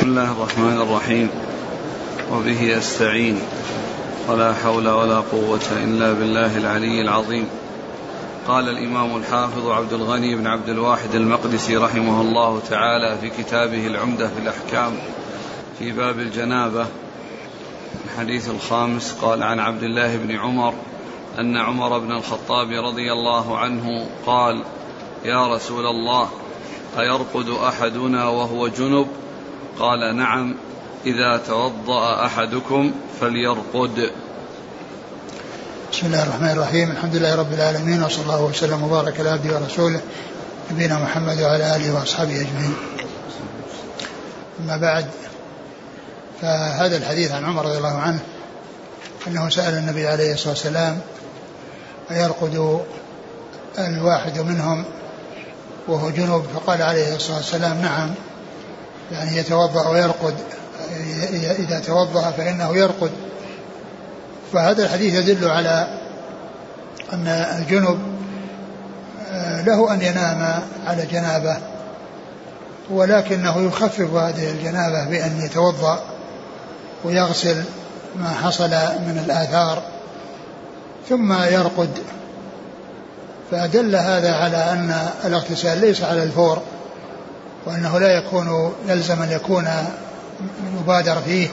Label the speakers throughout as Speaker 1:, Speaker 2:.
Speaker 1: بسم الله الرحمن الرحيم. وبه استعين ولا حول ولا قوة إلا بالله العلي العظيم. قال الإمام الحافظ عبد الغني بن عبد الواحد المقدسي رحمه الله تعالى في كتابه العمدة في الأحكام في باب الجنابة. الحديث الخامس قال عن عبد الله بن عمر أن عمر بن الخطاب رضي الله عنه قال يا رسول الله أيرقد أحدنا وهو جنب قال نعم إذا توضأ أحدكم فليرقد.
Speaker 2: بسم الله الرحمن الرحيم الحمد لله رب العالمين وصلى الله وسلم وبارك على عبده ورسوله نبينا محمد وعلى آله وأصحابه أجمعين. أما بعد فهذا الحديث عن عمر رضي الله عنه أنه سأل النبي عليه الصلاة والسلام أيرقد الواحد منهم؟ وهو جنوب فقال عليه الصلاة والسلام نعم. يعني يتوضأ ويرقد إذا توضأ فإنه يرقد. فهذا الحديث يدل على أن الجنب آه، له أن ينام على جنابة ولكنه يخفف هذه الجنابة بأن يتوضأ ويغسل ما حصل من الآثار ثم يرقد. فدل هذا على أن الاغتسال ليس على الفور. وأنه لا يكون يلزم أن يكون مبادر فيه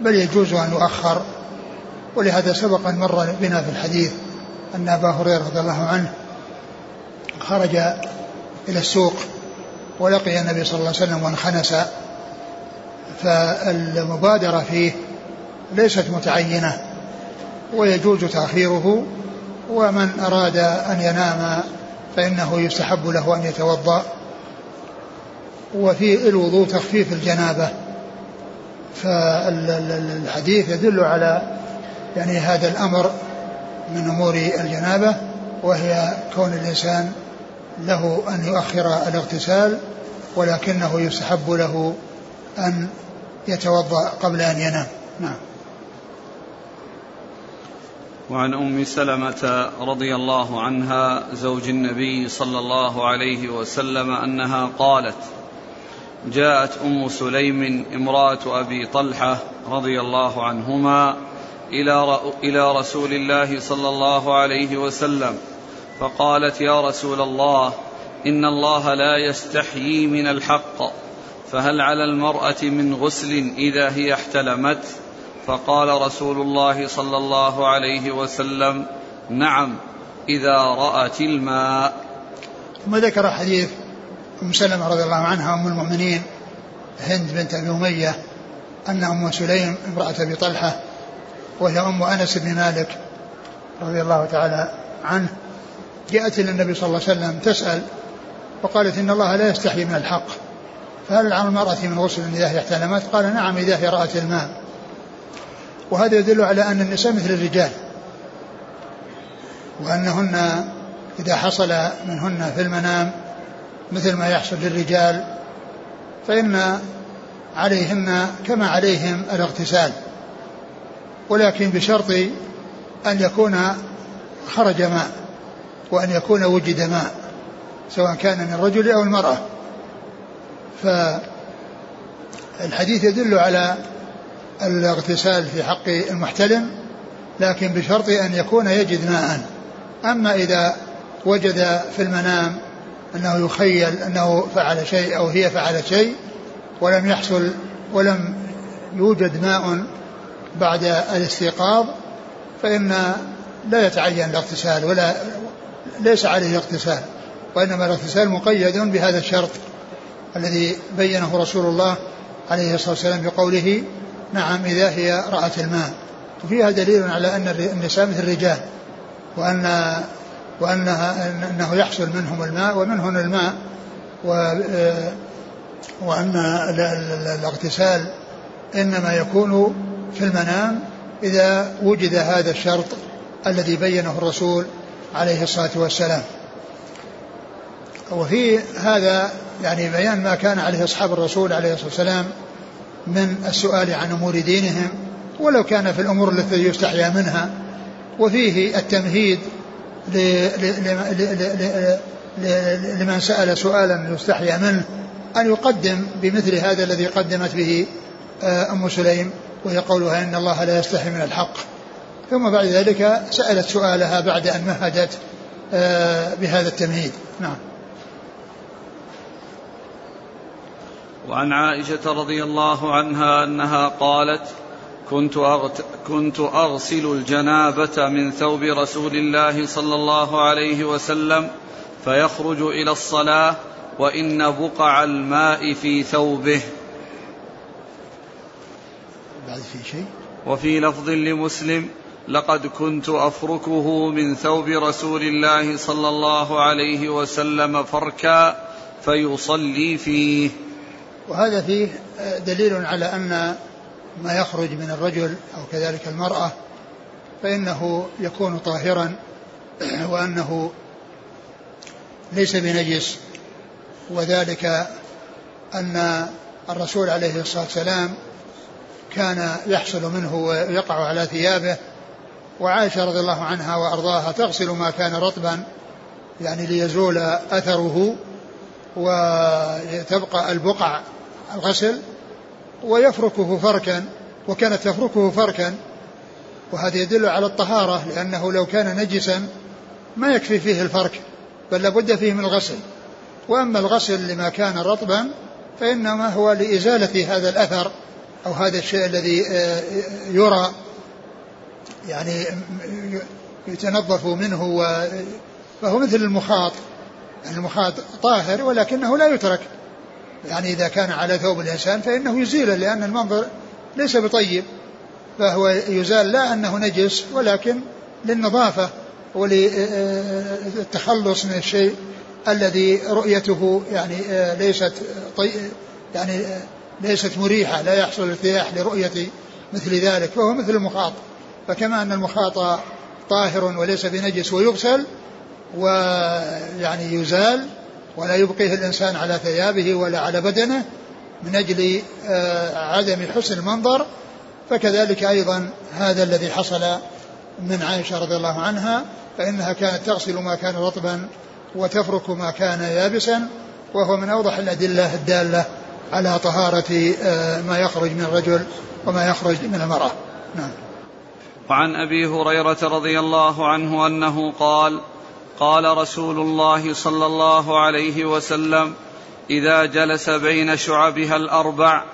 Speaker 2: بل يجوز أن يؤخر. ولهذا سبق أن مر بنا في الحديث أن أبا هريرة رضي الله عنه خرج إلى السوق ولقي النبي صلى الله عليه وسلم وانخنس. فالمبادرة فيه ليست متعينة ويجوز تأخيره ومن أراد أن ينام فإنه يستحب له أن يتوضأ. وفي الوضوء تخفيف الجنابة. فالحديث يدل على يعني هذا الأمر من أمور الجنابة وهي كون الإنسان له أن يؤخر الاغتسال ولكنه يستحب له أن يتوضأ قبل أن ينام. نعم.
Speaker 1: وعن أم سلمة رضي الله عنها زوج النبي صلى الله عليه وسلم أنها قالت جاءت أم سليم امرأة أبي طلحة رضي الله عنهما إلى إلى رسول الله صلى الله عليه وسلم فقالت يا رسول الله إن الله لا يستحيي من الحق فهل على المرأة من غسل إذا هي احتلمت؟ فقال رسول الله صلى الله عليه وسلم نعم إذا رأت الماء.
Speaker 2: ثم ذكر حديث أم سلمة رضي الله عنها أم المؤمنين هند بنت أبي أمية ان ام سليم امرأة أبي طلحة وهي أم أنس بن مالك رضي الله تعالى عنه جاءت إلى النبي صلى الله عليه وسلم تسأل وقالت إن الله لا يستحي من الحق فهل على المراه من غسل هي احتلمت؟ قال نعم إذا هي رأت الماء وهذا يدل على أن النساء مثل الرجال وأنهن إذا حصل منهن في المنام مثل ما يحصل للرجال فإن عليهن كما عليهم الاغتسال. ولكن بشرط أن يكون خرج ماء وأن يكون وجد ماء سواء كان من الرجل أو المرأة. فالحديث يدل على الاغتسال في حق المحتلم لكن بشرط أن يكون يجد ماء. أما إذا وجد في المنام أنه يخيل أنه فعل شيء أو هي فعلت شيء ولم يحصل ولم يوجد ماء بعد الاستيقاظ فإن لا يتعين الاغتسال ولا ليس عليه اغتسال وإنما الاغتسال مقيد بهذا الشرط الذي بينه رسول الله عليه الصلاة والسلام بقوله نعم إذا هي رأت الماء. وفيها دليل على أن النساء مثل الرجال وأن وأنها أنه يحصل منهم الماء ومنهن الماء و وأن الاغتسال إنما يكون في المنام إذا وجد هذا الشرط الذي بينه الرسول عليه الصلاة والسلام. وفي هذا يعني بيان ما كان عليه أصحاب الرسول عليه الصلاة والسلام من السؤال عن أمور دينهم ولو كان في الأمور التي يستحيا منها. وفيه التمهيد لمن سأل سؤالا يستحيا منه أن يقدم بمثل هذا الذي قدمت به آه، أم سليم وهي قولها إن الله لا يستحي من الحق. ثم بعد ذلك سألت سؤالها بعد أن مهدت آه، بهذا التمهيد. نعم.
Speaker 1: وعن عائشة رضي الله عنها أنها قالت كنت أغت كنت أغسل الجنابة من ثوب رسول الله صلى الله عليه وسلم فيخرج إلى الصلاة وإن بقع الماء في ثوبه.
Speaker 2: بعد في شيء؟
Speaker 1: وفي لفظ لمسلم لقد كنت أفركه من ثوب رسول الله صلى الله عليه وسلم فركا فيصلي فيه.
Speaker 2: وهذا فيه دليل على أن ما يخرج من الرجل أو كذلك المرأة فإنه يكون طاهرا وأنه ليس بنجس. وذلك أن الرسول عليه الصلاة والسلام كان يحصل منه ويقع على ثيابه وعائشة رضي الله عنها وأرضاها تغسل ما كان رطبا يعني ليزول أثره وتبقى البقع الغسل ويفركه فركا وكانت تفركه فركا. وهذا يدل على الطهارة لأنه لو كان نجسا ما يكفي فيه الفرك بل لابد فيه من الغسل. وأما الغسل لما كان رطبا فإنما هو لإزالة هذا الأثر أو هذا الشيء الذي آه، يرى يعني يتنظف منه فهو مثل المخاط. المخاط طاهر ولكنه لا يترك. يعني إذا كان على ثوب الإنسان فإنه يزيله لأن المنظر ليس بطيب فهو يزال لا أنه نجس ولكن للنظافة وللتخلص من الشيء الذي رؤيته يعني ليست طي يعني ليست مريحة لا يحصل ارتياح لرؤية مثل ذلك فهو مثل المخاط. فكما أن المخاط طاهر وليس بنجس ويغسل ويعني يزال ولا يبقيه الإنسان على ثيابه ولا على بدنه من أجل آه، عدم حسن المنظر. فكذلك أيضا هذا الذي حصل من عائشة رضي الله عنها فإنها كانت تغسل ما كان رطبا وتفرك ما كان يابسا وهو من أوضح الأدلة الدالة على طهارة آه، ما يخرج من الرجل وما يخرج من المرأة. نعم.
Speaker 1: وعن أبي هريرة رضي الله عنه أنه قال قال رسول الله صلى الله عليه وسلم إذا جلس بين شعبها الأربع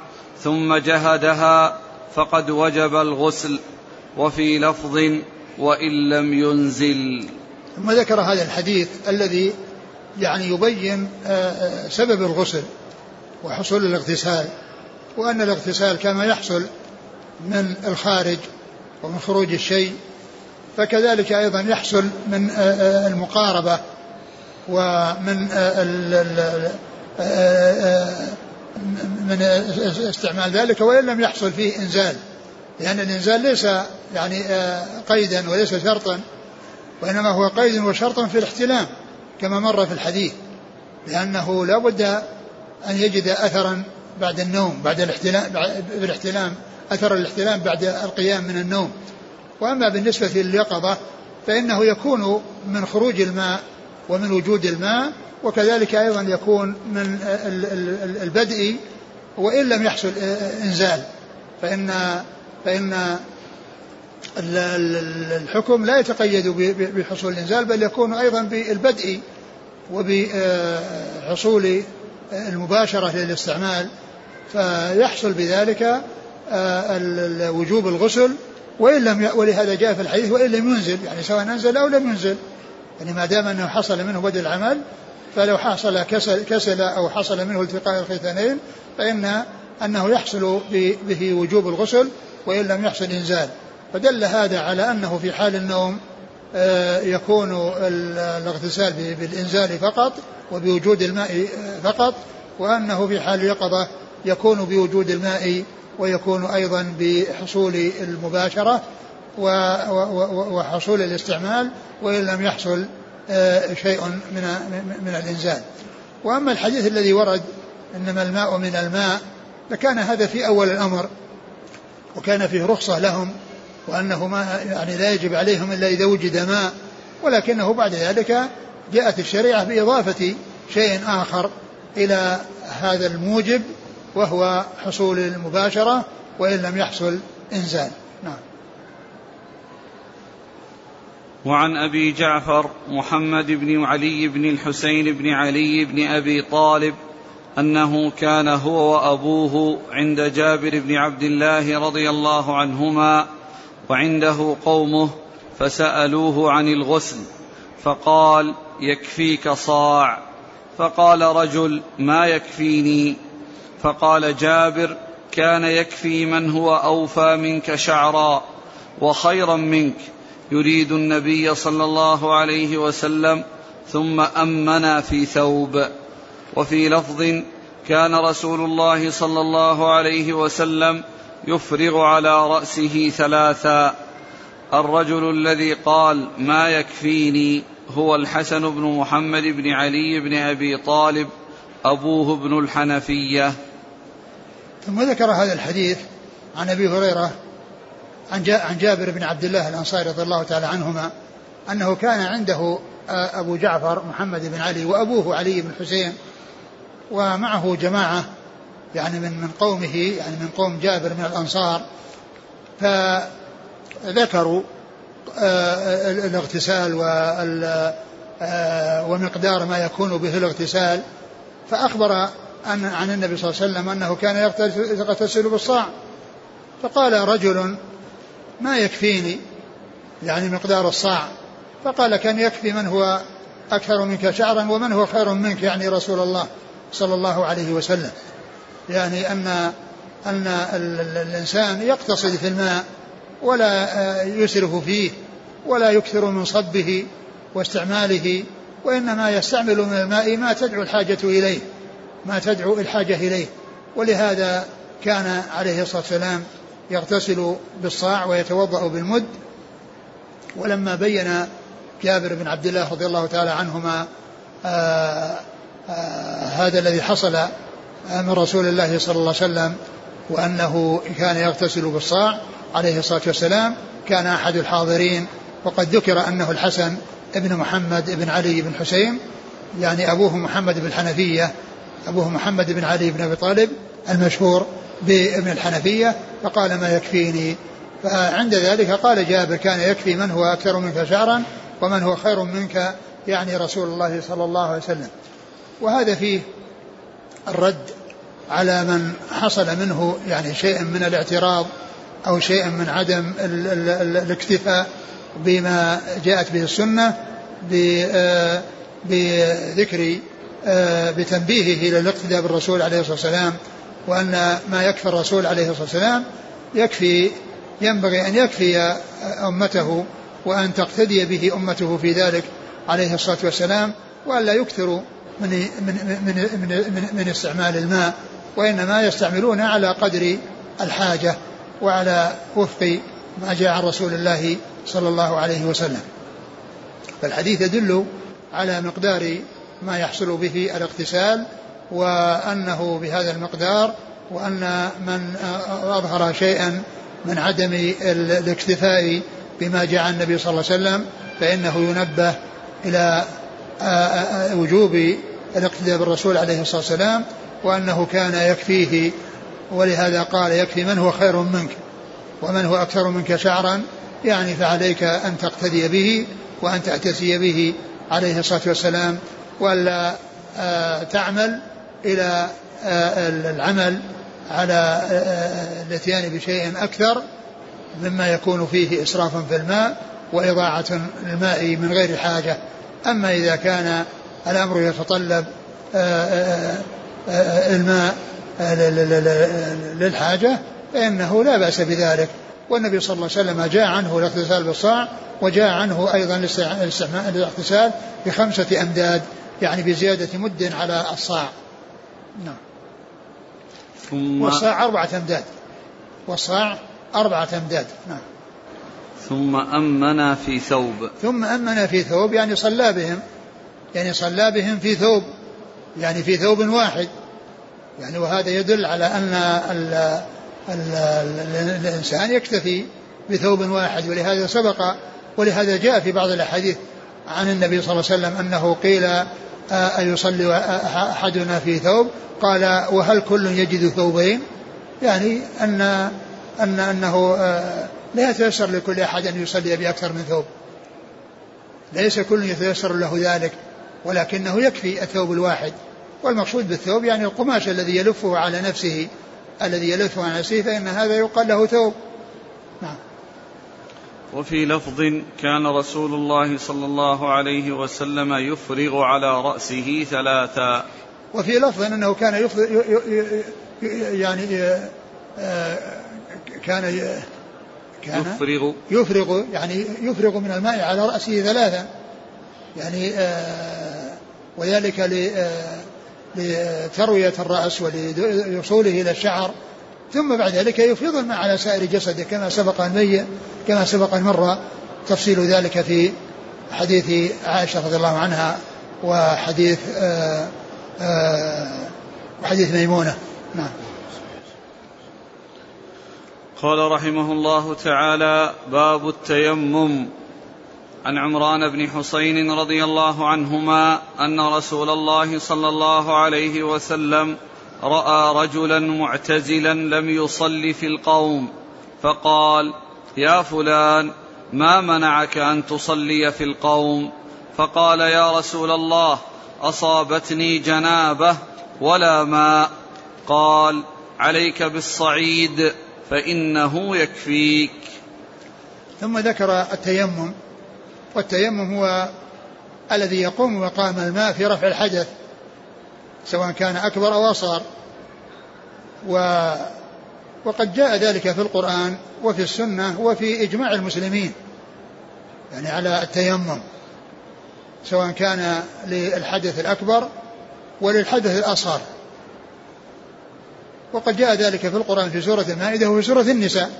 Speaker 1: ثم جهدها فقد وجب الغسل وفي لفظ وإن لم ينزل.
Speaker 2: ثم ذكر هذا الحديث الذي يعني يبين آه، آه، سبب الغسل وحصول الاغتسال وأن الاغتسال كما يحصل من الخارج ومن خروج الشيء فكذلك أيضا يحصل من آه، آه، المقاربة ومن آه، من استعمال ذلك وإن لم يحصل فيه إنزال. لأن الإنزال ليس يعني قيدا وليس شرطا وإنما هو قيد وشرط في الاحتلام كما مر في الحديث. لأنه لا بد أن يجد أثرا بعد النوم بعد الاحتلام بالاحتلام أثر الاحتلام بعد القيام من النوم. وأما بالنسبة لليقظة فإنه يكون من خروج الماء ومن وجود الماء وكذلك أيضا يكون من البدء وإن لم يحصل إنزال. فإن فإن الحكم لا يتقيد بحصول الإنزال بل يكون أيضا بالبدء وبحصول المباشرة للاستعمال. فيحصل بذلك وجوب الغسل وإن لم ولهذا جاء في الحديث وإن لم ينزل يعني سواء أنزل أو لم ينزل. يعني ما دام أنه حصل منه بدء العمل فلو حصل كسل, كسل أو حصل منه التقاء الختانين فإن أنه يحصل به وجوب الغسل وإن لم يحصل إنزال. فدل هذا على أنه في حال النوم آه، يكون الاغتسال بالإنزال فقط وبوجود الماء فقط وأنه في حال اليقظة يكون بوجود الماء ويكون أيضا بحصول المباشرة وحصول الاستعمال وإن لم يحصل آه، شيء من من الإنزال. وأما الحديث الذي ورد إنما الماء من الماء فكان هذا في أول الأمر وكان فيه رخصة لهم وأنه ما يعني لا يجب عليهم إلا إذا وجد ماء ولكنه بعد ذلك جاءت الشريعة بإضافة شيء آخر إلى هذا الموجب وهو حصول المباشرة وإن لم يحصل إنزال. نعم.
Speaker 1: وعن أبي جعفر محمد بن علي بن الحسين بن علي بن أبي طالب أنه كان هو وأبوه عند جابر بن عبد الله رضي الله عنهما وعنده قومه فسألوه عن الغسل فقال يكفيك صاع. فقال رجل ما يكفيني؟ فقال جابر كان يكفي من هو أوفى منك شعرا وخيرا منك يريد النبي صلى الله عليه وسلم ثم امنا في ثوب. وفي لفظ كان رسول الله صلى الله عليه وسلم يفرغ على رأسه ثلاثا. الرجل الذي قال ما يكفيني هو الحسن بن محمد بن علي بن أبي طالب أبوه ابن الحنفية.
Speaker 2: ثم ذكر هذا الحديث عن أبي هريرة عن عن جابر بن عبد الله الأنصاري رضي الله تعالى عنهما أنه كان عنده أبو جعفر محمد بن علي وأبوه علي بن حسين ومعه جماعة يعني من من قومه يعني من قوم جابر من الأنصار فذكروا الاغتسال ومقدار ما يكون به الاغتسال فأخبر أن عن النبي صلى الله عليه وسلم أنه كان يغتسل بالصاع فقال رجل ما يكفيني؟ يعني مقدار الصاع. فقال كان يكفي من هو أكثر منك شعرا ومن هو خير منك يعني رسول الله صلى الله عليه وسلم. يعني أن أن الإنسان يقتصد في الماء ولا يسرف فيه ولا يكثر من صبه واستعماله وإنما يستعمل من الماء ما تدعو الحاجة إليه. ما تدعو الحاجة إليه. ولهذا كان عليه الصلاة والسلام يغتسل بالصاع ويتوضأ بالمد. ولما بين جابر بن عبد الله رضي الله تعالى عنهما آآ آه، آآ آه، هذا الذي حصل من رسول الله صلى الله عليه وسلم وأنه كان يغتسل بالصاع عليه الصلاة والسلام كان أحد الحاضرين. وقد ذكر أنه الحسن ابن محمد بن علي بن حسين يعني أبوه محمد بن الحنفية أبوه محمد بن علي بن أبي طالب المشهور بابن الحنفية فقال ما يكفيني؟ فعند ذلك قال جابر كان يكفي من هو أكثر منك شعرا ومن هو خير منك يعني رسول الله صلى الله عليه وسلم. وهذا فيه الرد على من حصل منه يعني شيء من الاعتراض أو شيء من عدم الاكتفاء بما جاءت به السنة آه، بذكر بتنبيهه إلى الاقتداء بالرسول عليه الصلاة والسلام وأن ما يكفي الرسول عليه الصلاة والسلام يكفي ينبغي أن يكفي أمته وأن تقتدي به أمته في ذلك عليه الصلاة والسلام وأن لا يكثروا من, من, من, من, من استعمال الماء وإنما يستعملون على قدر الحاجة وعلى وفق ما جاء عن رسول الله صلى الله عليه وسلم. فالحديث يدل على مقدار ما يحصل به الاغتسال وأنه بهذا المقدار وأن من أظهر شيئا من عدم الاكتفاء بما جاء النبي صلى الله عليه وسلم فإنه ينبه إلى وجوب الاقتداء بالرسول عليه الصلاة والسلام وأنه كان يكفيه. ولهذا قال يكفي من هو خير منك ومن هو أكثر منك شعرا يعني فعليك أن تقتدي به وأن تأتسي به عليه الصلاة والسلام وألا آه، تعمل إلى آه، العمل على آه، الاتيان بشيء أكثر مما يكون فيه إسراف في الماء وإضاعة الماء من غير حاجة. أما إذا كان الأمر يتطلب الماء للحاجة فإنه لا بأس بذلك. والنبي صلى الله عليه وسلم جاء عنه الاغتسال بالصاع وجاء عنه أيضا الاغتسال بخمسة أمداد. يعني بزيادة مد على الصاع. نعم. ثم والصاع أربعة أمداد. والصاع أربعة أمداد. نعم.
Speaker 1: ثم أمنا في ثوب.
Speaker 2: ثم أمنا في ثوب يعني صلى بهم. يعني صلى بهم في ثوب. يعني في ثوب واحد. يعني وهذا يدل على أن ال ال ال الإنسان يكتفي بثوب واحد ولهذا سبق ولهذا جاء في بعض الأحاديث عن النبي صلى الله عليه وسلم أنه قيل أيصلي أحدنا في ثوب؟ قال وهل كل يجد ثوبين؟ يعني أن أن أنه لا يتيسر لكل أحد أن يصلي بأكثر من ثوب. ليس كل يتيسر له ذلك ولكنه يكفي الثوب الواحد. والمقصود بالثوب يعني القماش الذي يلفه على نفسه الذي يلفه على نفسه فإن هذا يقال له ثوب. نعم.
Speaker 1: وفي لفظ كان رسول الله صلى الله عليه وسلم يفرغ على رأسه ثلاثا.
Speaker 2: وفي لفظ أنه كان يفرغ يعني آه، كان
Speaker 1: كان يفرغ.
Speaker 2: يفرغ يعني يفرغ من الماء على رأسه ثلاثا. يعني آه، وذلك آه، لتروية الرأس ولوصوله إلى الشعر. ثم بعد ذلك يفيض الماء على سائر جسده كما سبق أن كما سبق أن مر تفصيل ذلك في حديث عائشة رضي الله عنها وحديث آآ آآ وحديث ميمونة. نعم.
Speaker 1: قال رحمه الله تعالى باب التيمم. عن عمران بن حسين رضي الله عنهما أن رسول الله صلى الله عليه وسلم رأى رجلا معتزلا لم يصل في القوم فقال يا فلان ما منعك أن تصلي في القوم؟ فقال يا رسول الله أصابتني جنابة ولا ماء. قال عليك بالصعيد فإنه يكفيك.
Speaker 2: ثم ذكر التيمم والتيمم هو الذي يقوم مقام الماء في رفع الحدث. سواء كان أكبر أو أصغر. و وقد جاء ذلك في القرآن وفي السنة وفي إجماع المسلمين يعني على التيمم سواء كان للحدث الأكبر وللحدث الأصغر. وقد جاء ذلك في القرآن في سورة المائدة وفي سورة النساء.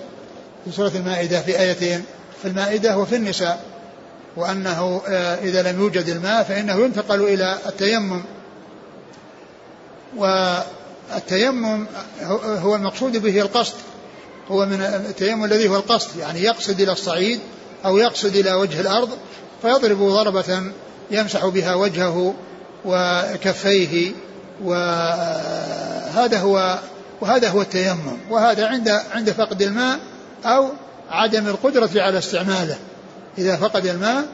Speaker 2: في سورة المائدة في آيتين في المائدة وفي النساء. وأنه آه، إذا لم يوجد الماء فإنه ينتقل إلى التيمم. والتيمم هو المقصود به القصد. هو من التيمم الذي هو القصد يعني يقصد إلى الصعيد أو يقصد إلى وجه الأرض فيضرب ضربة يمسح بها وجهه وكفيه وهذا هو وهذا هو التيمم. وهذا عند عند فقد الماء أو عدم القدرة على استعماله. إذا فقد الماء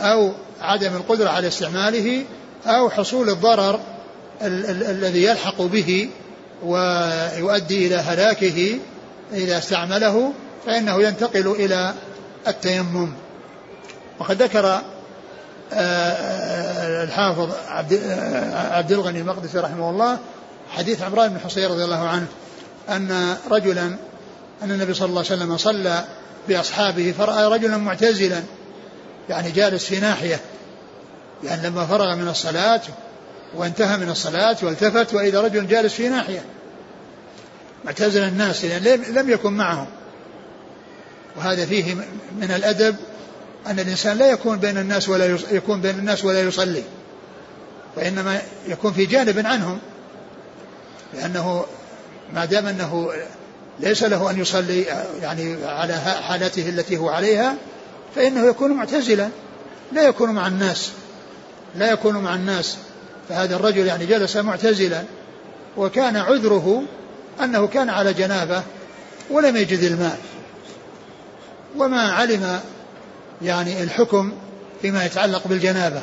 Speaker 2: أو عدم القدرة على استعماله أو حصول الضرر ال- ال- الذي يلحق به ويؤدي إلى هلاكه إذا استعمله فإنه ينتقل إلى التيمم. وقد ذكر آه، الحافظ عبد, آه، عبد الغني المقدسي رحمه الله حديث عمران بن حصين رضي الله عنه أن رجلا أن النبي صلى الله عليه وسلم صلى بأصحابه فرأى رجلا معتزلا يعني جالس في ناحية يعني لما فرغ من الصلاة وانتهى من الصلاة والتفت وإذا رجل جالس في ناحية. معتزل الناس يعني لم يكن معهم. وهذا فيه من الأدب أن الإنسان لا يكون بين الناس ولا يكون بين الناس ولا يصلي. وإنما يكون في جانب عنهم. لأنه ما دام أنه ليس له أن يصلي يعني على حالته التي هو عليها فإنه يكون معتزلا. لا يكون مع الناس. لا يكون مع الناس. فهذا الرجل يعني جلس معتزلا وكان عذره أنه كان على جنابة ولم يجد الماء وما علم يعني الحكم فيما يتعلق بالجنابة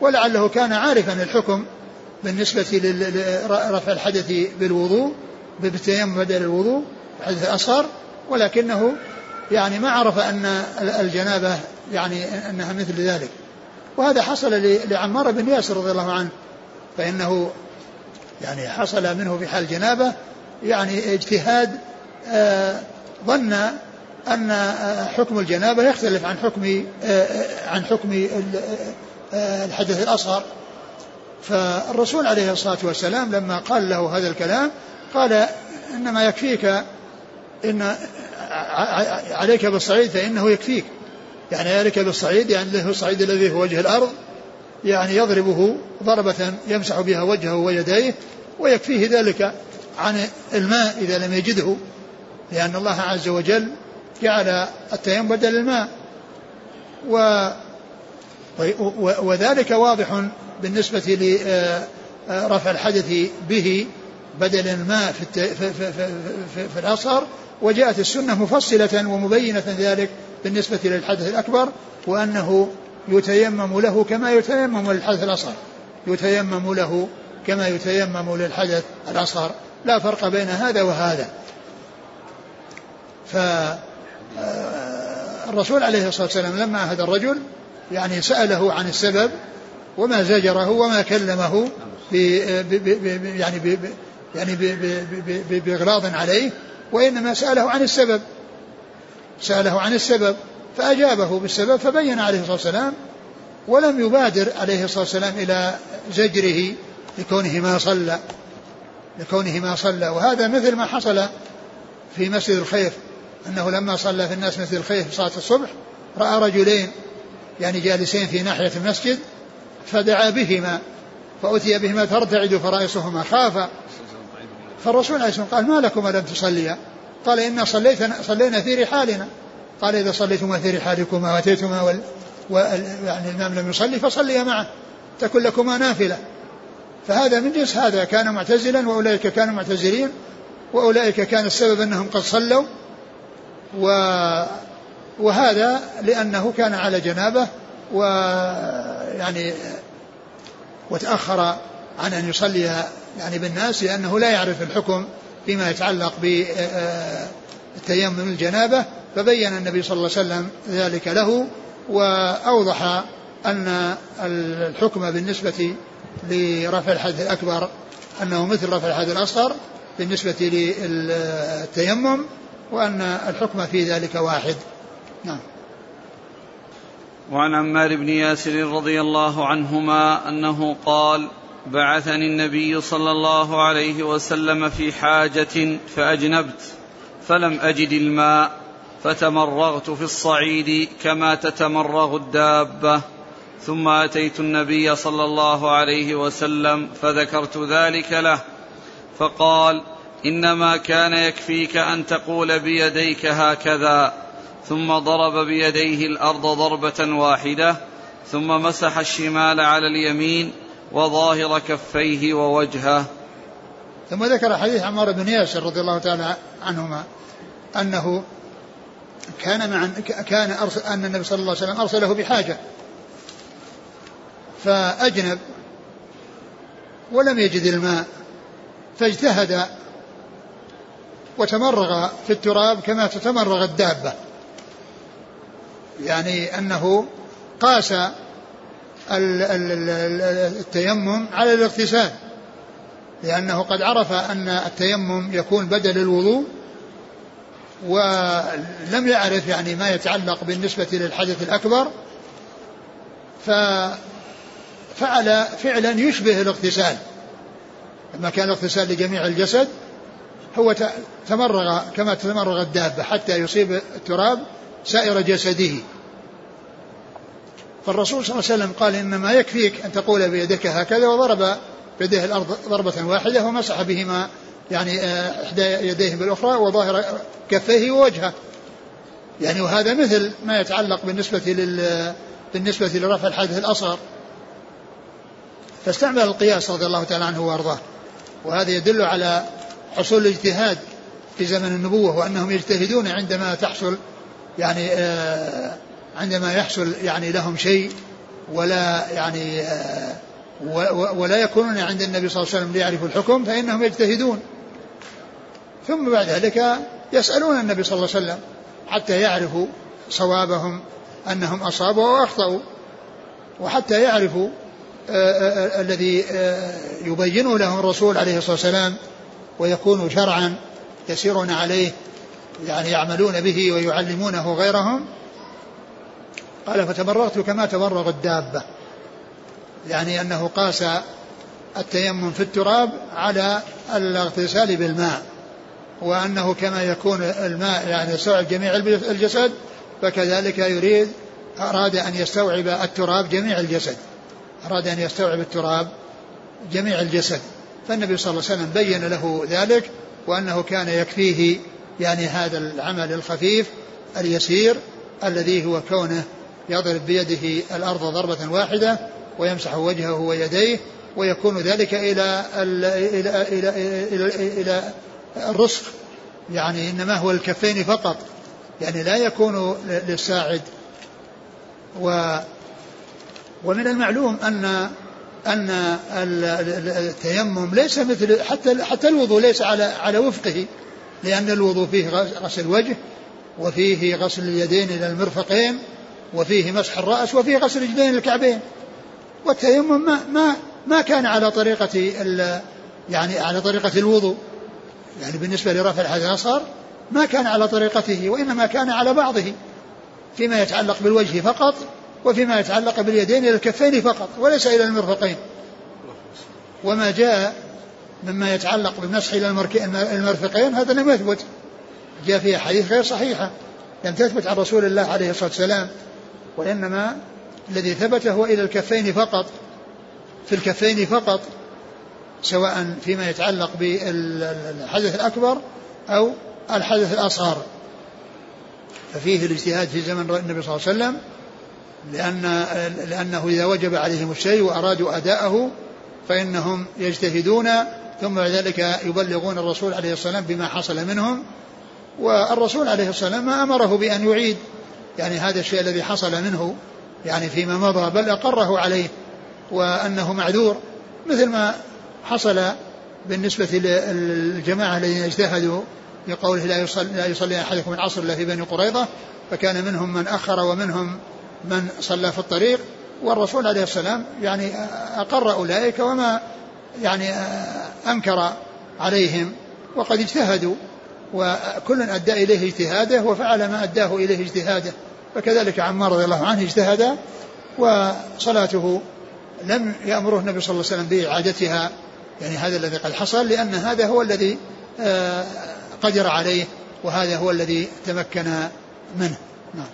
Speaker 2: ولعله كان عارفا الحكم بالنسبة لرفع الحدث بالوضوء بالتيمم بدل الوضوء الحدث الأصغر ولكنه يعني ما عرف أن الجنابة يعني أنها مثل ذلك. وهذا حصل لعمار بن ياسر رضي الله عنه. فإنه يعني حصل منه في حال جنابة يعني اجتهاد آه ظن أن آه، حكم الجنابة يختلف عن حكم آه عن حكم الحدث الأصغر. فالرسول عليه الصلاة والسلام لما قال له هذا الكلام قال إنما يكفيك إن عليك بالصعيد فإنه يكفيك. يعني عليك بالصعيد يعني له الصعيد الذي هو وجه الأرض يعني يضربه ضربة يمسح بها وجهه ويديه ويكفيه ذلك عن الماء إذا لم يجده لأن الله عز وجل جعل التيمم بدل الماء. و وذلك واضح بالنسبة لرفع الحدث به بدل الماء في, في, في, في, في الأصغر وجاءت السنة مفصلة ومبينة ذلك بالنسبة للحدث الأكبر وأنه يتيمم له كما يتيمم للحدث الأصغر. يتيمم له كما يتيمم للحدث الأصغر. لا فرق بين هذا وهذا. فالرسول عليه الصلاة والسلام لما عهد الرجل يعني سأله عن السبب وما زجره وما كلمه ب يعني ب يعني بإغلاظ عليه وإنما سأله عن السبب. سأله عن السبب. فأجابه بالسبب فبين عليه الصلاة والسلام ولم يبادر عليه الصلاة والسلام إلى زجره لكونه ما صلى لكونه ما صلى. وهذا مثل ما حصل في مسجد الخيف أنه لما صلى في الناس مسجد الخيف في صلاة الصبح رأى رجلين يعني جالسين في ناحية المسجد فدعا بهما فأتي بهما ترتعد فرائصهما خافا فالرسول عليه الصلاة والسلام قال ما لكما لم تصليا؟ قال إنا صلينا في رحالنا. قال إذا صليتما في رحالكما وأتيتما وال يعني الإمام لم يصلي فصليا معه تكن لكما نافلة. فهذا من جنس هذا كان معتزلا وأولئك كانوا معتزلين وأولئك كان السبب أنهم قد صلوا. و وهذا لأنه كان على جنابة ويعني وتأخر عن أن يصلي يعني بالناس لأنه لا يعرف الحكم فيما يتعلق بالتيمم الجنابة. فبين النبي صلى الله عليه وسلم ذلك له وأوضح أن الحكم بالنسبة لرفع الحدث الأكبر أنه مثل رفع الحدث الأصغر بالنسبة للتيمم وأن الحكم في ذلك واحد. نعم.
Speaker 1: وعن عمار بن ياسر رضي الله عنهما أنه قال بعثني النبي صلى الله عليه وسلم في حاجة فأجنبت فلم أجد الماء. فتمرغت في الصعيد كما تتمرغ الدابة. ثم أتيت النبي صلى الله عليه وسلم فذكرت ذلك له. فقال إنما كان يكفيك أن تقول بيديك هكذا. ثم ضرب بيديه الأرض ضربة واحدة. ثم مسح الشمال على اليمين وظاهر كفيه ووجهه.
Speaker 2: ثم ذكر حديث عمار بن ياسر رضي الله تعالى عنهما أنه كان مع كان أرسل أن النبي صلى الله عليه وسلم أرسله بحاجة. فأجنب ولم يجد الماء فاجتهد وتمرغ في التراب كما تتمرغ الدابة. يعني أنه قاس التيمم على الاغتسال لأنه قد عرف أن التيمم يكون بدل الوضوء ولم يعرف يعني ما يتعلق بالنسبة للحدث الأكبر ففعل فعلا يشبه الاغتسال. لما كان الاغتسال لجميع الجسد هو تمرغ كما تمرغ الدابة حتى يصيب التراب سائر جسده. فالرسول صلى الله عليه وسلم قال إنما يكفيك أن تقول بيدك هكذا وضرب بيديه الأرض ضربة واحدة ومسح بهما يعني آه، إحدى يديه بالأخرى وظاهر كفيه ووجهه. يعني وهذا مثل ما يتعلق بالنسبة لل بالنسبة لرفع الحدث الأصغر. فاستعمل القياس رضي الله تعالى عنه وأرضاه. وهذا يدل على حصول الاجتهاد في زمن النبوة وأنهم يجتهدون عندما تحصل يعني آه عندما يحصل يعني لهم شيء ولا يعني آه ولا يكونون عند النبي صلى الله عليه وسلم ليعرفوا الحكم فإنهم يجتهدون. ثم بعد ذلك يسألون النبي صلى الله عليه وسلم حتى يعرفوا صوابهم أنهم أصابوا أو أخطأوا وحتى يعرفوا آه، آه، آه، الذي يبينه لهم الرسول عليه الصلاة والسلام ويكون شرعا يسيرون عليه يعني يعملون به ويعلمونه غيرهم. قال فتبرغت كما تبرغ الدابة. يعني أنه قاس التيمم في التراب على الاغتسال بالماء. وأنه كما يكون الماء يعني يستوعب جميع الجسد فكذلك يريد أراد أن يستوعب التراب جميع الجسد. أراد أن يستوعب التراب جميع الجسد. فالنبي صلى الله عليه وسلم بين له ذلك وأنه كان يكفيه يعني هذا العمل الخفيف اليسير الذي هو كونه يضرب بيده الأرض ضربة واحدة ويمسح وجهه ويديه ويكون ذلك إلى إلى إلى إلى, إلى, إلى الرسخ يعني إنما هو الكفين فقط يعني لا يكون للساعد. و ومن المعلوم أن أن التيمم ليس مثل حتى حتى الوضوء ليس على على وفقه لأن الوضوء فيه غسل وجه وفيه غسل اليدين إلى المرفقين وفيه مسح الرأس وفيه غسل الرجلين الكعبين والتيمم ما ما ما كان على طريقة يعني على طريقة الوضوء. يعني بالنسبة لرفع الحدث الأصغر ما كان على طريقته وإنما كان على بعضه فيما يتعلق بالوجه فقط وفيما يتعلق باليدين إلى الكفين فقط وليس إلى المرفقين. وما جاء مما يتعلق بالمسح إلى المرفقين هذا لم يثبت. جاء فيه حديث غير صحيحة لم تثبت عن رسول الله عليه الصلاة والسلام وإنما الذي ثبت هو إلى الكفين فقط في الكفين فقط. سواء فيما يتعلق بالحدث الأكبر أو الحدث الأصغر. ففيه الاجتهاد في زمن النبي صلى الله عليه وسلم لأن لأنه إذا وجب عليهم الشيء وأرادوا أداءه فإنهم يجتهدون ثم بعد ذلك يبلغون الرسول عليه الصلاة والسلام بما حصل منهم والرسول عليه الصلاة والسلام ما أمره بأن يعيد. يعني هذا الشيء الذي حصل منه يعني فيما مضى بل أقره عليه وأنه معذور مثل ما حصل بالنسبة للجماعة الذين اجتهدوا بقوله لا يصلي, لا يصلي أحدكم العصر إلا في بني قريظة فكان منهم من أخر ومنهم من صلى في الطريق والرسول عليه السلام يعني أقر أولئك وما يعني أنكر عليهم وقد اجتهدوا وكل أدى إليه اجتهاده وفعل ما أداه إليه اجتهاده فكذلك عمار رضي الله عنه اجتهد وصلاته لم يأمره النبي صلى الله عليه وسلم بإعادتها يعني هذا الذي قد حصل لأن هذا هو الذي آه، قدر عليه وهذا هو الذي تمكن منه. نعم.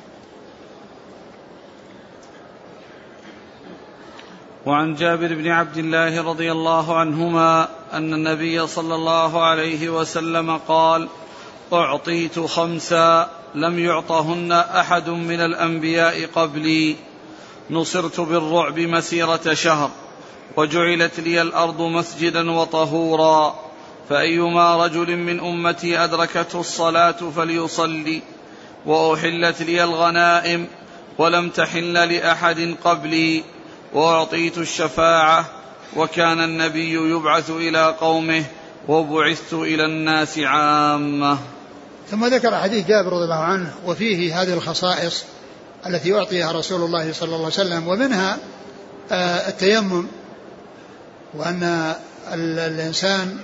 Speaker 1: وعن جابر بن عبد الله رضي الله عنهما أن النبي صلى الله عليه وسلم قال أعطيت خمسا لم يعطهن أحد من الأنبياء قبلي. نصرت بالرعب مسيرة شهر. وجعلت لي الأرض مسجدا وطهورا فأيما رجل من أمتي أدركته الصلاة فليصلي وأحلت لي الغنائم ولم تحل لأحد قبلي وأعطيت الشفاعة وكان النبي يبعث إلى قومه وبعثت إلى الناس عامة.
Speaker 2: ثم ذكر حديث جابر رضي الله عنه وفيه هذه الخصائص التي أعطيها رسول الله صلى الله عليه وسلم ومنها آه، التيمم وأن الإنسان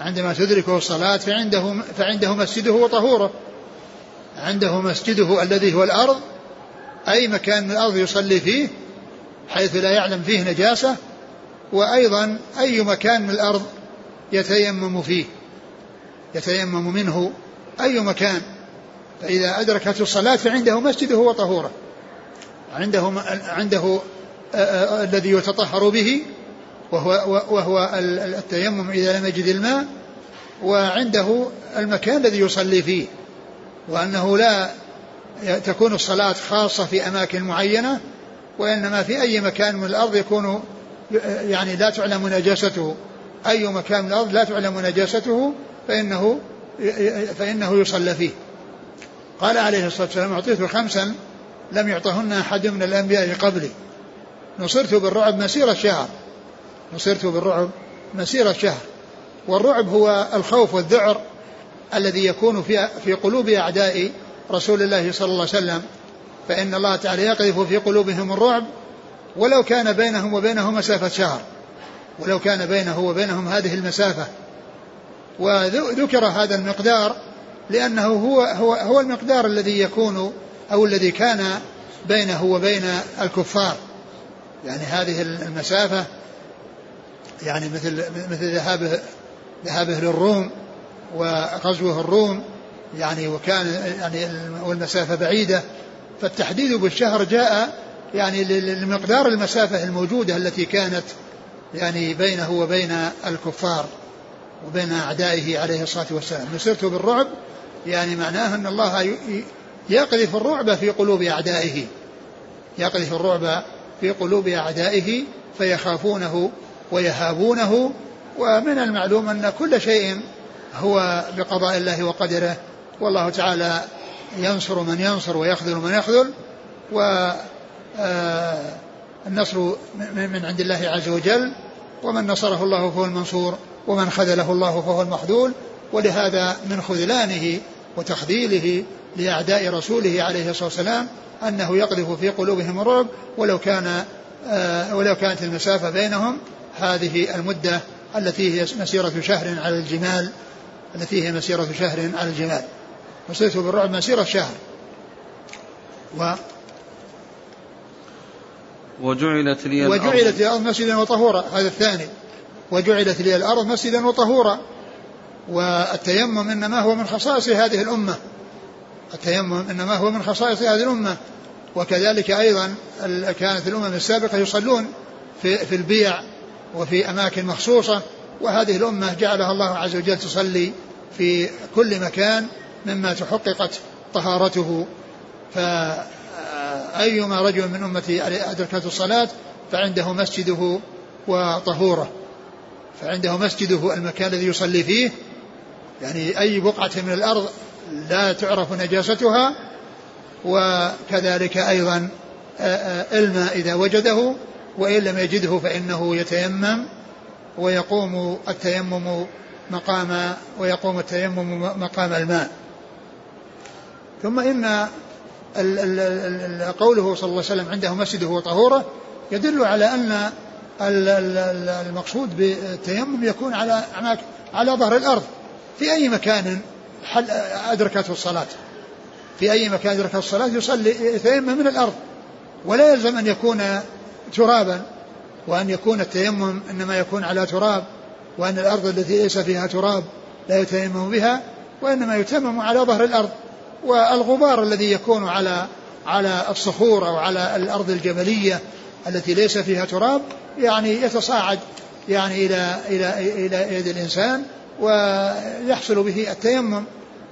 Speaker 2: عندما تدركه الصلاة فعنده فعنده مسجده وطهوره. عنده مسجده الذي هو الأرض أي مكان من الأرض يصلي فيه حيث لا يعلم فيه نجاسة وأيضا أي مكان من الأرض يتيمم فيه يتيمم منه أي مكان. فإذا أدركته الصلاة فعنده مسجده وطهوره. عنده عنده الذي يتطهر به وهو وهو التيمم إذا لم يجد الماء وعنده المكان الذي يصلي فيه وأنه لا تكون الصلاة خاصة في أماكن معينة وإنما في أي مكان من الأرض يكون يعني لا تعلم نجاسته. أي مكان من الأرض لا تعلم نجاسته فإنه فإنه يصلى فيه. قال عليه الصلاة والسلام أعطيت خمسا لم يعطهن أحد من الأنبياء قبلي. نصرت بالرعب مسيرة شهر نصرت بالرعب مسيرة شهر. والرعب هو الخوف والذعر الذي يكون في في قلوب أعداء رسول الله صلى الله عليه وسلم. فإن الله تعالى يقذف في قلوبهم الرعب. ولو كان بينهم وبينه مسافة شهر. ولو كان بينه وبينهم هذه المسافة. وذكر هذا المقدار لأنه هو هو هو المقدار الذي يكون أو الذي كان بينه وبين الكفار. يعني هذه المسافة يعني مثل مثل ذهابه ذهابه للروم وغزوة الروم يعني وكان يعني والمسافة بعيدة فالتحديد بالشهر جاء يعني لمقدار المسافة الموجودة التي كانت يعني بينه وبين الكفار وبين أعدائه عليه الصلاة والسلام. نصرت بالرعب يعني معناه أن الله يقذف الرعب في قلوب أعدائه. يقذف الرعب في قلوب أعدائه فيخافونه ويهابونه ومن المعلوم أن كل شيء هو بقضاء الله وقدره. والله تعالى ينصر من ينصر ويخذل من يخذل والنصر آه، من عند الله عز وجل. ومن نصره الله فهو المنصور ومن خذله الله فهو المخذول. ولهذا من خذلانه وتخذيله لأعداء رسوله عليه الصلاة والسلام أنه يقذف في قلوبهم الرعب ولو كان آه، ولو كانت المسافة بينهم هذه المدة التي هي مسيرة شهر على الجمال التي هي مسيرة شهر على الجمال. مسيرته بالرعب مسيرة شهر. و
Speaker 1: وجعلت لي
Speaker 2: الأرض. وجعلت لي الأرض مسجدا وطهورا هذا الثاني. وجعلت لي الأرض مسجدا وطهورا. والتيمم إنما هو من خصائص هذه الأمة. التيمم إنما هو من خصائص هذه الأمة. وكذلك أيضا كانت الأمم السابقة يصلون في, في البيع وفي أماكن مخصوصة وهذه الأمة جعلها الله عز وجل تصلي في كل مكان مما تحققت طهارته. فأيما رجل من أمتي أدركته الصلاة فعنده مسجده وطهوره. فعنده مسجده المكان الذي يصلي فيه. يعني أي بقعة من الأرض لا تعرف نجاستها وكذلك أيضا الماء إذا وجده. وإن لم يجده فإنه يتيمم ويقوم التيمم مقام ويقوم التيمم مقام الماء. ثم إن قوله صلى الله عليه وسلم عنده مسجده وطهوره يدل على أن المقصود بالتيمم يكون على على ظهر الأرض. في أي مكان أدركته الصلاة. في أي مكان أدركته الصلاة يصلي يتيمم من الأرض. ولا يلزم أن يكون ترابا وأن يكون التيمم إنما يكون على تراب وأن الأرض التي ليس فيها تراب لا يتيمم بها وإنما يتيمم على ظهر الأرض. والغبار الذي يكون على على الصخور أو على الأرض الجبلية التي ليس فيها تراب يعني يتصاعد يعني إلى إلى إلى يد الإنسان ويحصل به التيمم.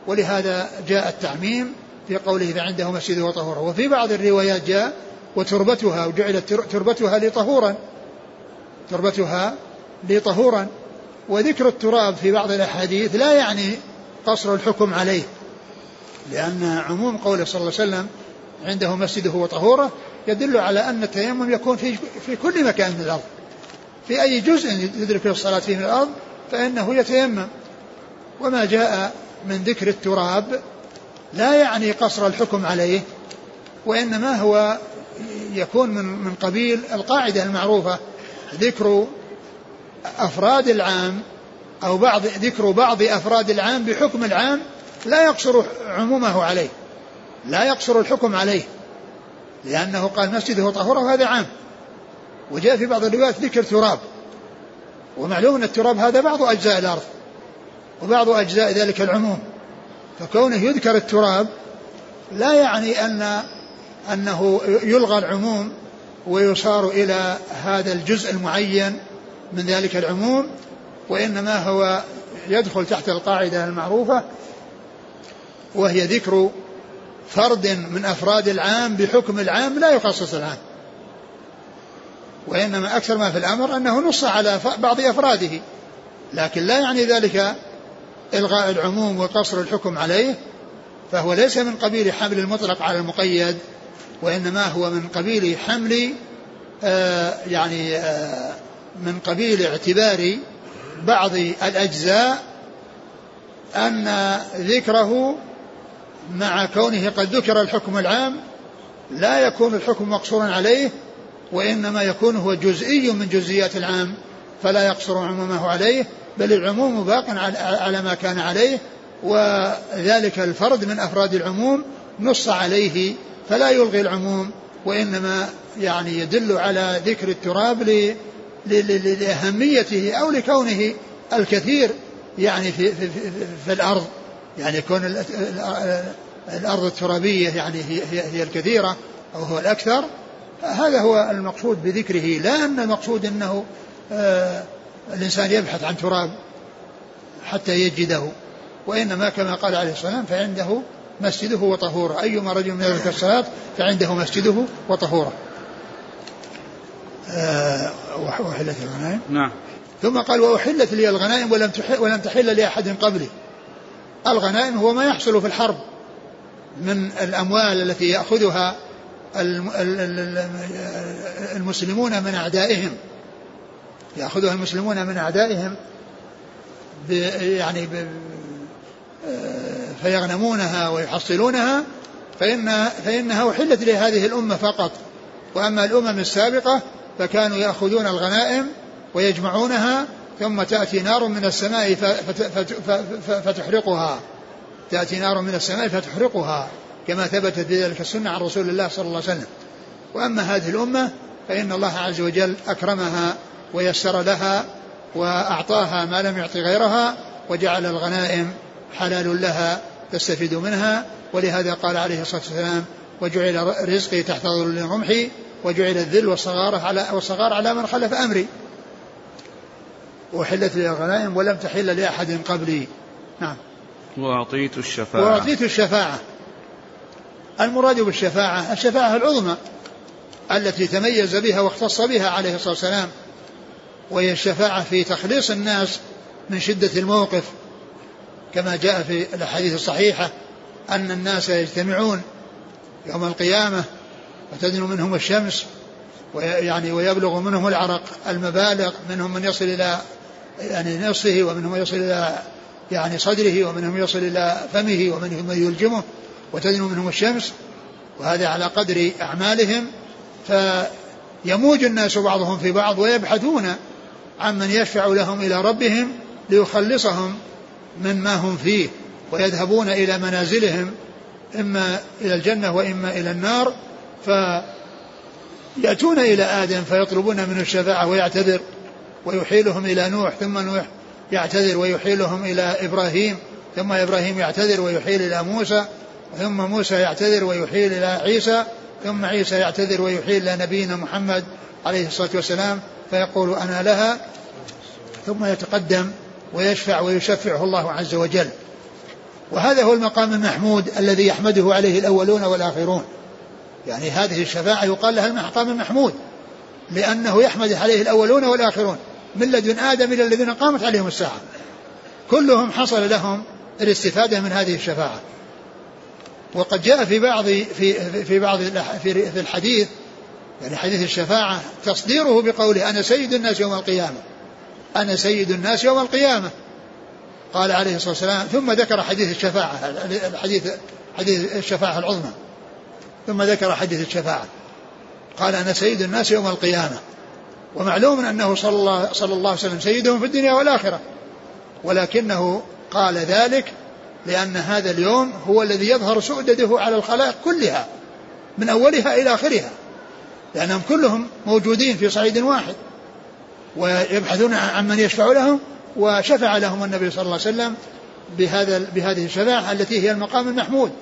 Speaker 2: ولهذا جاء التعميم في قوله فعنده مسجد وطهورا وفي بعض الروايات جاء وتربتها وجعلت تربتها لطهورا. تربتها لطهورا. وذكر التراب في بعض الأحاديث لا يعني قصر الحكم عليه لأن عموم قوله صلى الله عليه وسلم عنده مسجده وطهوره يدل على أن التيمم يكون في في كل مكان من الأرض. في أي جزء يدرك الصلاة فيه من الأرض فإنه يتيمم. وما جاء من ذكر التراب لا يعني قصر الحكم عليه وإنما هو يكون من من قبيل القاعدة المعروفة ذكر أفراد العام أو بعض ذكر بعض أفراد العام بحكم العام لا يقصر عمومه عليه لا يقصر الحكم عليه لأنه قال مسجده طهورة وهذا عام. وجاء في بعض الروايات ذكر تراب. ومعلوم أن التراب هذا بعض أجزاء الأرض وبعض أجزاء ذلك العموم. فكونه يذكر التراب لا يعني أن أنه يلغى العموم ويصار إلى هذا الجزء المعين من ذلك العموم وإنما هو يدخل تحت القاعدة المعروفة وهي ذكر فرد من أفراد العام بحكم العام لا يخصص العام. وإنما أكثر ما في الأمر أنه نص على بعض أفراده لكن لا يعني ذلك إلغاء العموم وقصر الحكم عليه فهو ليس من قبيل حمل المطلق على المقيد. وإنما هو من قبيل حمل آه يعني آه من قبيل اعتبار بعض الأجزاء أن ذكره مع كونه قد ذكر الحكم العام لا يكون الحكم مقصورا عليه وإنما يكون هو جزئي من جزئيات العام فلا يقصر عمومه عليه بل العموم باق على ما كان عليه وذلك الفرد من أفراد العموم نص عليه فلا يلغي العموم وإنما يعني يدل على ذكر التراب لأهميته أو لكونه الكثير يعني في, في, في, في الأرض. يعني كون الأرض الترابية يعني هي, هي, هي الكثيرة أو هو الأكثر هذا هو المقصود بذكره. لا أن المقصود أنه آه الإنسان يبحث عن تراب حتى يجده وإنما كما قال عليه والسلام فعنده مسجده وطهوره. أيما رجل من ذلك الصلاة فعنده مسجده وطهوره. آه وأحلت الغنائم؟
Speaker 1: نعم.
Speaker 2: ثم قال وأحلت لي الغنائم ولم ولم تحل لأحد قبلي. الغنائم هو ما يحصل في الحرب من الأموال التي يأخذها المسلمون من أعدائهم. يأخذها المسلمون من أعدائهم يعني فيغنمونها ويحصلونها فإن فإنها أحلت لهذه الأمة فقط. وأما الأمم السابقة فكانوا يأخذون الغنائم ويجمعونها ثم تأتي نار من السماء فتحرقها. تأتي نار من السماء فتحرقها كما ثبتت في ذلك السنة عن رسول الله صلى الله عليه وسلم. وأما هذه الأمة فإن الله عز وجل أكرمها ويسر لها وأعطاها ما لم يعط غيرها وجعل الغنائم حلال لها تستفيد منها ولهذا قال عليه الصلاة والسلام وجعل رزقي تحت ظل رمحي وجعل الذل والصغار على والصغار على من خلف أمري. وحلت لي الغنائم ولم تحل لأحد قبلي. نعم.
Speaker 1: وأعطيت الشفاعة.
Speaker 2: وأعطيت الشفاعة. المراد بالشفاعة الشفاعة العظمى التي تميز بها واختص بها عليه الصلاة والسلام وهي الشفاعة في تخليص الناس من شدة الموقف. كما جاء في الأحاديث الصحيحة أن الناس يجتمعون يوم القيامة وتدنو منهم الشمس ويعني ويبلغ منهم العرق المبالغ منهم من يصل إلى يعني نصفه ومنهم من يصل إلى يعني صدره ومنهم يصل إلى فمه ومنهم من يلجمه وتدنو منهم الشمس وهذا على قدر أعمالهم. فيموج الناس بعضهم في بعض ويبحثون عمن يشفع لهم إلى ربهم ليخلصهم من ما هم فيه ويذهبون إلى منازلهم إما إلى الجنة وإما إلى النار فيأتون إلى آدم فيطلبون منه الشفاعة ويعتذر ويحيلهم إلى نوح ثم نوح يعتذر ويحيلهم إلى إبراهيم ثم إبراهيم يعتذر ويحيل إلى موسى ثم موسى يعتذر ويحيل إلى عيسى ثم عيسى يعتذر ويحيل إلى نبينا محمد عليه الصلاة والسلام فيقول أنا لها ثم يتقدم. ويشفع ويشفعه الله عز وجل. وهذا هو المقام المحمود الذي يحمده عليه الأولون والآخرون. يعني هذه الشفاعة يقال لها المقام المحمود لأنه يحمد عليه الأولون والآخرون من لدن آدم إلى الذين قامت عليهم الساعة. كلهم حصل لهم الاستفادة من هذه الشفاعة. وقد جاء في بعض في في بعض في الحديث يعني حديث الشفاعة تصديره بقوله أنا سيد الناس يوم القيامة. أنا سيد الناس يوم القيامة. قال عليه الصلاة والسلام ثم ذكر حديث الشفاعة الحديث حديث الشفاعة العظمى. ثم ذكر حديث الشفاعة. قال أنا سيد الناس يوم القيامة. ومعلوم أنه صلى الله, صلى الله عليه وسلم سيدهم في الدنيا والآخرة. ولكنه قال ذلك لأن هذا اليوم هو الذي يظهر سؤدده على الخلائق كلها من أولها إلى آخرها. لأنهم كلهم موجودين في صعيد واحد. ويبحثون عن من يشفع لهم وشفع لهم النبي صلى الله عليه وسلم بهذا بهذه الشفاعة التي هي المقام المحمود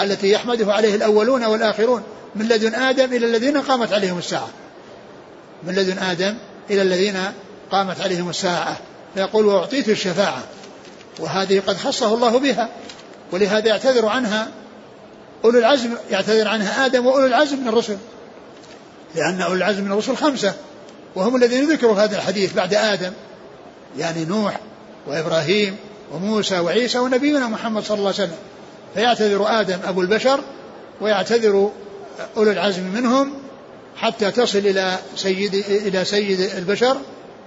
Speaker 2: التي يحمده عليه الأولون والآخرون من لدن آدم إلى الذين قامت عليهم الساعة. من لدن آدم إلى الذين قامت عليهم الساعة. فيقول وأعطيت الشفاعة. وهذه قد خصه الله بها. ولهذا يعتذر عنها أولو العزم يعتذر عنها آدم وأولو العزم من الرسل. لأن أولو العزم من الرسل خمسة. وهم الذين ذكروا هذا الحديث بعد آدم يعني نوح وإبراهيم وموسى وعيسى ونبينا محمد صلى الله عليه وسلم. فيعتذر آدم أبو البشر ويعتذر أولو العزم منهم حتى تصل إلى سيد إلى سيد البشر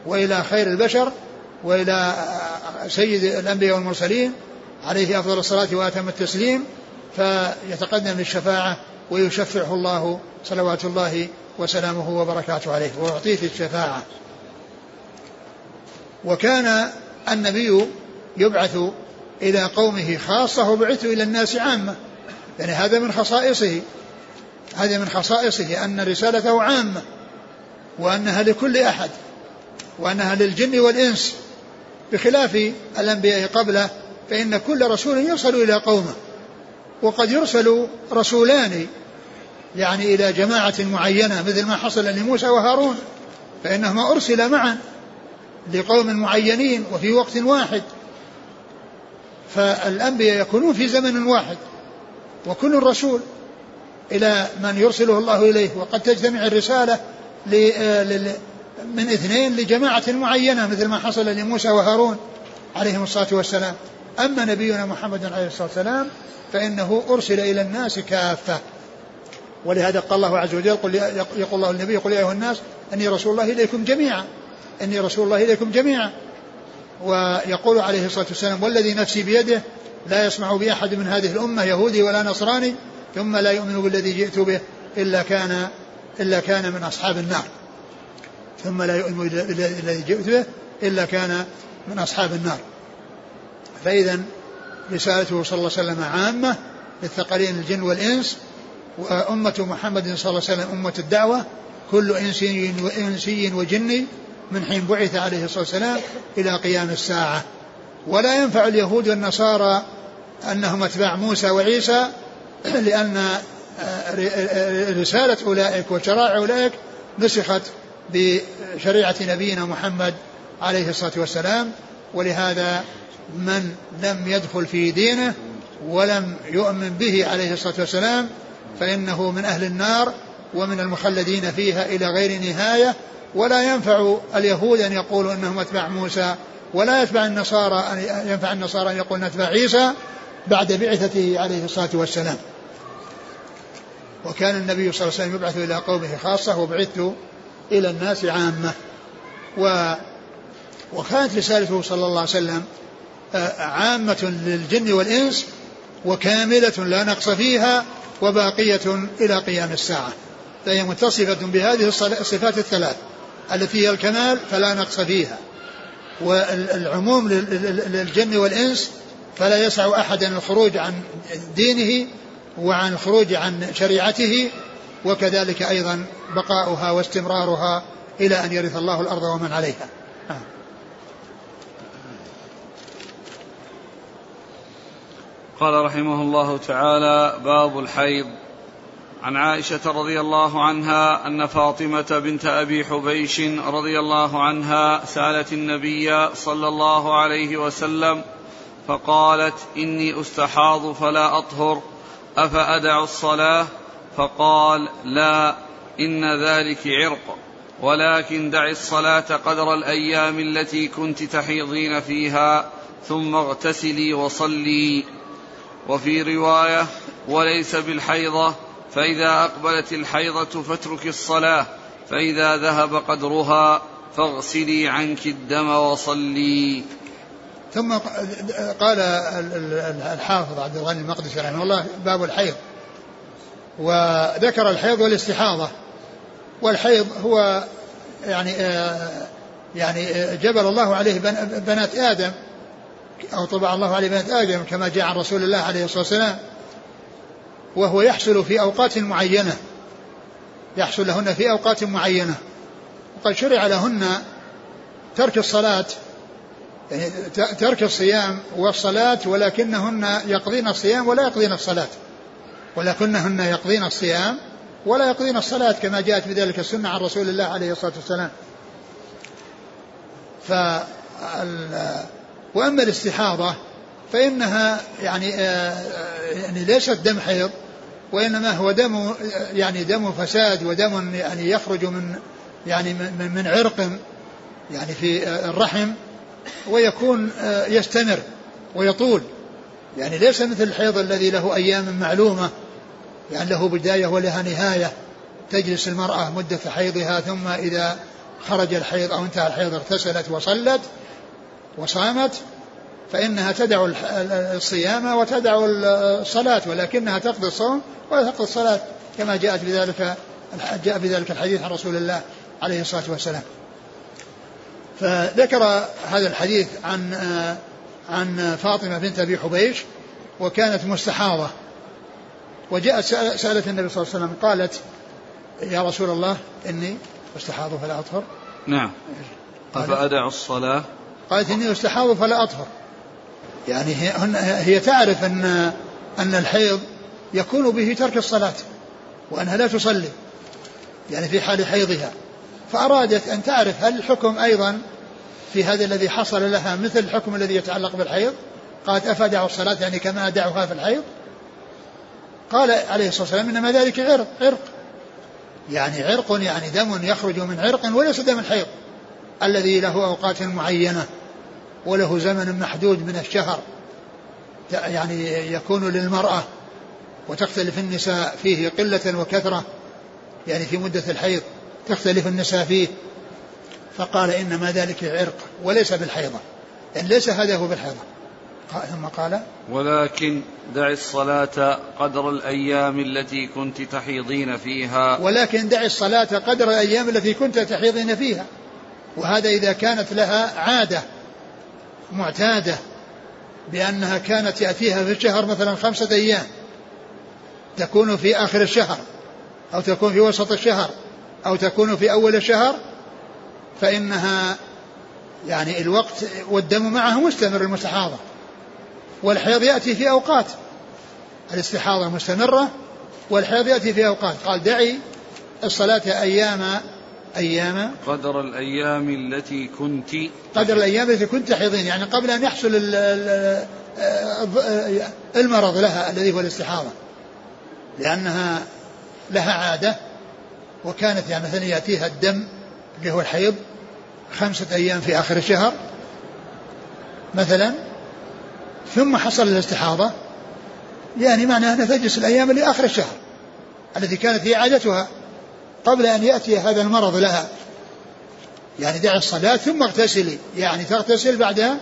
Speaker 2: وإلى خير البشر وإلى سيد الأنبياء والمرسلين عليه أفضل الصلاة وأتم التسليم. فيتقدم للشفاعة ويشفعه الله صلوات الله وسلامه وبركاته عليه وأعطيه الشفاعة. وكان النبي يبعث إلى قومه خاصة وبعث إلى الناس عامة. يعني هذا من خصائصه. هذا من خصائصه أن رسالته عامة وأنها لكل أحد وأنها للجن والإنس. بخلاف الأنبياء قبله فإن كل رسول يرسل إلى قومه وقد يرسل رسولان يعني إلى جماعة معينة مثل ما حصل لموسى وهارون فإنهما أرسل معا لقوم معينين وفي وقت واحد. فالأنبياء يكونون في زمن واحد وكل رسول إلى من يرسله الله إليه. وقد تجتمع الرسالة من اثنين لجماعة معينة مثل ما حصل لموسى وهارون عليهم الصلاة والسلام. أما نبينا محمد عليه الصلاة والسلام فإنه أرسل إلى الناس كافة. ولهذا قال الله عز وجل قل يقول الله النبي يقول يا أيها الناس أني رسول الله إليكم جميعا. إني رسول الله إليكم جميعا. ويقول عليه الصلاة والسلام والذي نفسي بيده لا يسمع بأحد من هذه الأمة يهودي ولا نصراني ثم لا يؤمن بالذي جئت به إلا كان إلا كان من أصحاب النار. ثم لا يؤمن بالذي جئت به إلا كان من أصحاب النار. فإذا رسالته صلى الله عليه وسلم عامة للثقلين الجن والإنس وأمة محمد صلى الله عليه وسلم أمة الدعوة كل إنسي وجني من حين بعث عليه الصلاة والسلام إلى قيام الساعة. ولا ينفع اليهود والنصارى أنهم أتباع موسى وعيسى لأن رسالة أولئك وشرائع أولئك نسخت بشريعة نبينا محمد عليه الصلاة والسلام. ولهذا من لم يدخل في دينه ولم يؤمن به عليه الصلاة والسلام فإنه من أهل النار ومن المخلدين فيها إلى غير نهاية ولا ينفع اليهود أن يقولوا أنهم أتباع موسى ولا يتبع النصارى أن ينفع النصارى أن يقولوا نتبع عيسى بعد بعثته عليه الصلاة والسلام. وكان النبي صلى الله عليه وسلم يبعث إلى قومه خاصة وبعثت إلى الناس عامة. و وكانت رسالته صلى الله عليه وسلم آه، عامة للجن والإنس وكاملة لا نقص فيها وباقية إلى قيام الساعة. فهي متصفة بهذه الصفات الثلاث. التي هي الكمال فلا نقص فيها. والعموم للجن والإنس فلا يسع أحدا الخروج عن دينه وعن الخروج عن شريعته وكذلك أيضا بقاؤها واستمرارها إلى أن يرث الله الأرض ومن عليها.
Speaker 1: قال رحمه الله تعالى باب الحيض. عن عائشة رضي الله عنها أن فاطمة بنت أبي حبيش رضي الله عنها سألت النبي صلى الله عليه وسلم فقالت إني أستحاض فلا أطهر أفأدع الصلاة؟ فقال لا إن ذلك عرق ولكن دع الصلاة قدر الأيام التي كنت تحيضين فيها ثم اغتسلي وصلي. وفي رواية وليس بالحيضة فإذا أقبلت الحيضة فاترك الصلاة فإذا ذهب قدرها فاغسلي عنك الدم وصلي.
Speaker 2: ثم قال الحافظ عبد الغني المقدسي رحمه الله باب الحيض. وذكر الحيض والاستحاضة. والحيض هو يعني يعني جبل الله عليه بنات آدم. أو طبع الله عليه بنات آدم كما جاء عن رسول الله عليه الصلاة والسلام وهو يحصل في أوقات معينة. يحصل لهن في أوقات معينة. وقد شرع لهن ترك الصلاة يعني ترك الصيام والصلاة ولكنهن يقضين الصيام ولا يقضين الصلاة. ولكنهن يقضين الصيام ولا يقضين الصلاة كما جاءت بذلك السنة عن رسول الله عليه الصلاة والسلام. ف وأما الاستحاضة فإنها يعني يعني ليست دم حيض وإنما هو دم يعني دم فساد ودم يعني يخرج من يعني من, من عرق يعني في الرحم ويكون يستمر ويطول. يعني ليس مثل الحيض الذي له أيام معلومة يعني له بداية ولها نهاية. تجلس المرأة مدة حيضها ثم إذا خرج الحيض أو انتهى الحيض اغتسلت وصلت وصامت فإنها تدع الصيام وتدع الصلاة ولكنها تقضي الصوم ولا تقضي الصلاة كما جاءت بذلك جاء بذلك الحديث عن رسول الله عليه الصلاة والسلام. فذكر هذا الحديث عن عن فاطمة بنت أبي حبيش وكانت مستحاضة. وجاءت سألت النبي صلى الله عليه وسلم قالت يا رسول الله إني أستحاض فلا أطهر.
Speaker 1: نعم. أفأدع الصلاة؟
Speaker 2: قالت إني أستحاض فلا أطهر. يعني هي, هي تعرف أن أن الحيض يكون به ترك الصلاة وأنها لا تصلي يعني في حال حيضها. فأرادت أن تعرف هل الحكم أيضا في هذا الذي حصل لها مثل الحكم الذي يتعلق بالحيض؟ قالت أفدع الصلاة يعني كما أدعها في الحيض. قال عليه الصلاة والسلام إنما ذلك عرق عرق. يعني عرق يعني دم يخرج من عرق وليس دم الحيض. الذي له أوقات معينة وله زمن محدود من الشهر يعني يكون للمرأة وتختلف النساء فيه قلة وكثرة يعني في مدة الحيض تختلف النساء فيه. فقال إنما ذلك عرق وليس بالحيضة يعني ليس هذا هو بالحيضة. ثم قال
Speaker 1: ولكن دع الصلاة قدر الأيام التي كنت تحيضين فيها.
Speaker 2: ولكن دع الصلاة قدر الأيام التي كنت تحيضين فيها. وهذا إذا كانت لها عادة معتادة بأنها كانت يأتيها في الشهر مثلا خمسة أيام تكون في آخر الشهر أو تكون في وسط الشهر أو تكون في أول الشهر فإنها يعني الوقت والدم معه مستمر المستحاضة والحيض يأتي في أوقات الاستحاضة مستمرة والحيض يأتي في أوقات. قال دعي الصلاة أيام أيام
Speaker 1: قدر الأيام التي كنت.
Speaker 2: قدر الأيام التي كنت تحيضين يعني قبل أن يحصل المرض لها الذي هو الاستحاضة. لأنها لها عادة وكانت يعني مثلا يأتيها الدم اللي هو الحيض خمسة أيام في آخر الشهر مثلا ثم حصل الاستحاضة. يعني معناه أنها تجلس الأيام اللي آخر الشهر التي كانت هي عادتها. قبل أن يأتي هذا المرض لها. يعني دع الصلاة ثم اغتسلي. يعني تغتسل بعد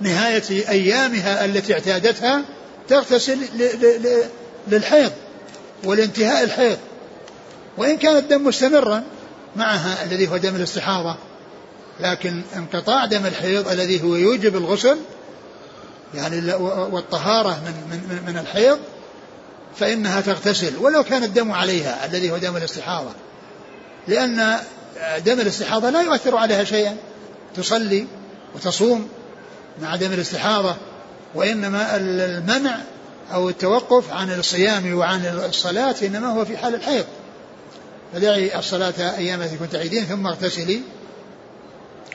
Speaker 2: نهاية أيامها التي اعتادتها تغتسل للحيض ولانتهاء الحيض. وإن كان الدم مستمرا معها الذي هو دم الاستحاضة لكن انقطاع دم الحيض الذي هو يوجب الغسل يعني والطهارة من, من, من الحيض فإنها تغتسل ولو كان الدم عليها الذي هو دم الاستحاضة. لأن دم الاستحاضة لا يؤثر عليها شيئا. تصلي وتصوم مع دم الاستحاضة وإنما المنع أو التوقف عن الصيام وعن الصلاة إنما هو في حال الحيض. فدعي الصلاة أيام التي كنت عيدين ثم اغتسلي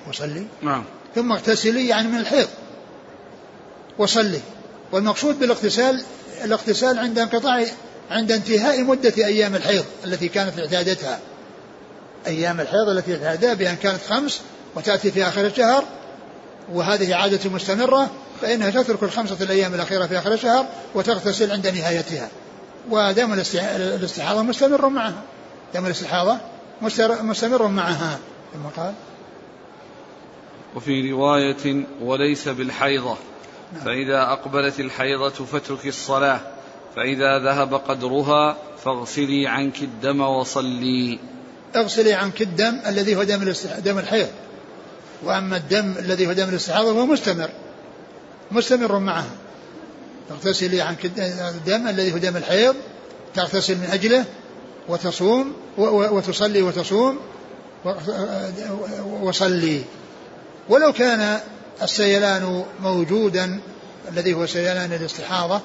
Speaker 2: وصلي.
Speaker 1: نعم.
Speaker 2: ثم اغتسلي يعني من الحيض وصلي. والمقصود بالاغتسال الاغتسال عند انقطاع عند انتهاء مدة أيام الحيض التي كانت اعتادتها أيام الحيض التي اعتادها بأن كانت خمس وتأتي في آخر الشهر وهذه عادة مستمرة فإنها تترك الخمسة الأيام الأخيرة في آخر الشهر وتغتسل عند نهايتها. ودم الاستحاضة مستمر معها. دم الاستحاضة مستمر معها. ثم قال
Speaker 1: وفي رواية وليس بالحيضة. فإذا أقبلت الحيضة فاترك الصلاة فإذا ذهب قدرها فاغسلي عنك الدم وصلي.
Speaker 2: اغسلي عنك الدم الذي هو دم دم الحيض. وأما الدم الذي هو دم الاستحاضة فهو مستمر مستمر معها. تغتسلي عنك الدم الذي هو دم الحيض تغتسل من أجله وتصوم وتصلي وتصوم وصلي. ولو كان السيلان موجودا الذي هو سيلان الاستحاضة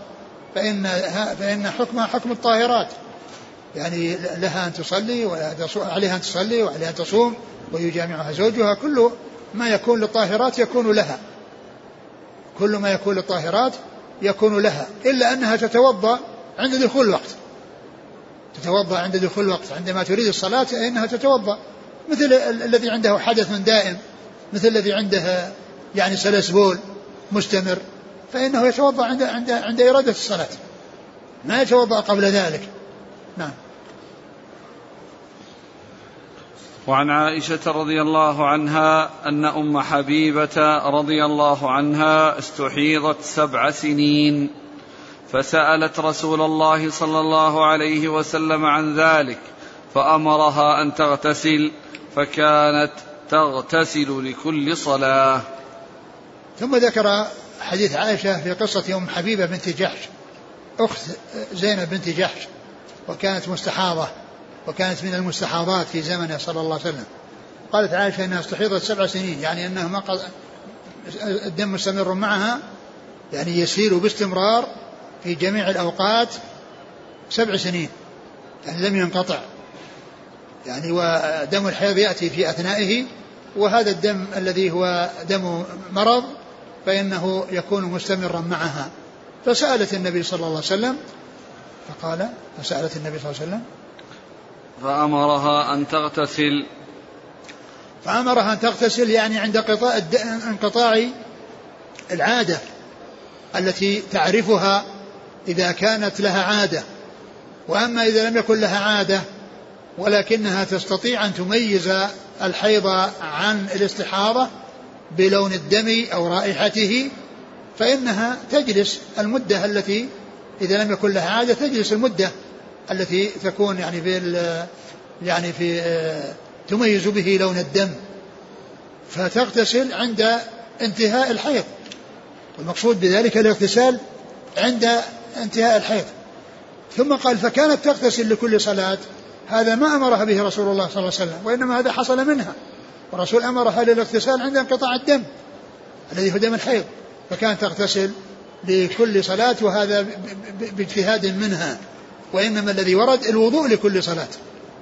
Speaker 2: فإن فإن حكمها حكم الطاهرات. يعني لها أن تصلي وعليها أن تصلي وعليها أن تصوم ويجامعها زوجها كل ما يكون للطاهرات يكون لها. كل ما يكون للطاهرات يكون لها إلا أنها تتوضأ عند دخول الوقت. تتوضأ عند دخول الوقت. عندما تريد الصلاة فإنها تتوضأ. مثل الذي عنده حدث دائم مثل الذي عنده يعني سلس بول مستمر فإنه يتوضأ عند عند عند إرادة الصلاة. ما يتوضأ قبل ذلك. نعم.
Speaker 1: وعن عائشة رضي الله عنها أن أم حبيبة رضي الله عنها استحيضت سبع سنين فسألت رسول الله صلى الله عليه وسلم عن ذلك فأمرها أن تغتسل فكانت تغتسل لكل صلاة.
Speaker 2: ثم ذكر حديث عائشة في قصة أم حبيبة بنت جحش أخت زينب بنت جحش وكانت مستحاضة وكانت من المستحاضات في زمنه صلى الله عليه وسلم. قالت عائشة أنها استحيضت سبع سنين يعني أنه ما قض... الدم مستمر معها يعني يسير باستمرار في جميع الأوقات سبع سنين يعني لم ينقطع. يعني ودم الحيض يأتي في أثنائه وهذا الدم الذي هو دم مرض فإنه يكون مستمرا معها. فسألت النبي صلى الله عليه وسلم فقال فسألت النبي صلى الله عليه وسلم
Speaker 1: فأمرها أن تغتسل.
Speaker 2: فأمرها أن تغتسل يعني عند انقطاع انقطاع العادة التي تعرفها إذا كانت لها عادة. وأما إذا لم يكن لها عادة ولكنها تستطيع أن تميز الحيض عن الاستحاضة بلون الدم أو رائحته فإنها تجلس المدة التي إذا لم يكن لها عادة تجلس المدة التي تكون يعني في يعني في آه، تميز به لون الدم. فتغتسل عند انتهاء الحيض. والمقصود بذلك الاغتسال عند انتهاء الحيض. ثم قال فكانت تغتسل لكل صلاة. هذا ما أمرها به رسول الله صلى الله عليه وسلم وإنما هذا حصل منها. والرسول أمرها للاغتسال عند انقطاع الدم الذي هو دم الحيض فكانت تغتسل لكل صلاة وهذا باجتهاد منها. وإنما الذي ورد الوضوء لكل صلاة.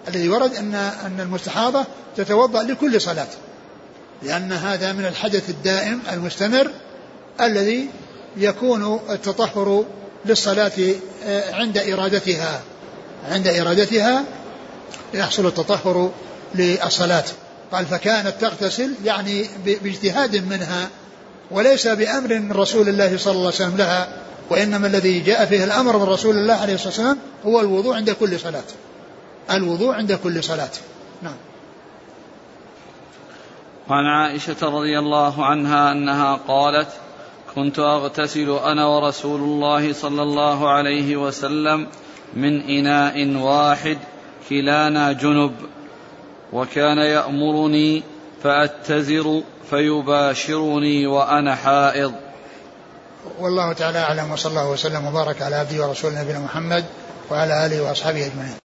Speaker 2: الذي ورد أن أن المستحاضة تتوضأ لكل صلاة. لأن هذا من الحدث الدائم المستمر الذي يكون التطهر للصلاة آه، عند إرادتها. عند إرادتها يحصل التطهر للصلاة. قال فكانت تغتسل يعني باجتهاد منها وليس بأمر من رسول الله صلى الله عليه وسلم لها وإنما الذي جاء فيه الأمر من رسول الله عليه الصلاة والسلام هو الوضوء عند كل صلاة. الوضوء عند كل صلاة. نعم.
Speaker 1: وعن عائشة رضي الله عنها أنها قالت كنت أغتسل أنا ورسول الله صلى الله عليه وسلم من إناء واحد كلانا جنب. وكان يأمرني فأتزر فيباشرني وأنا حائض.
Speaker 2: والله تعالى أعلم وصلى الله وسلم وبارك على عبده ورسوله نبينا محمد وعلى آله وأصحابه أجمعين.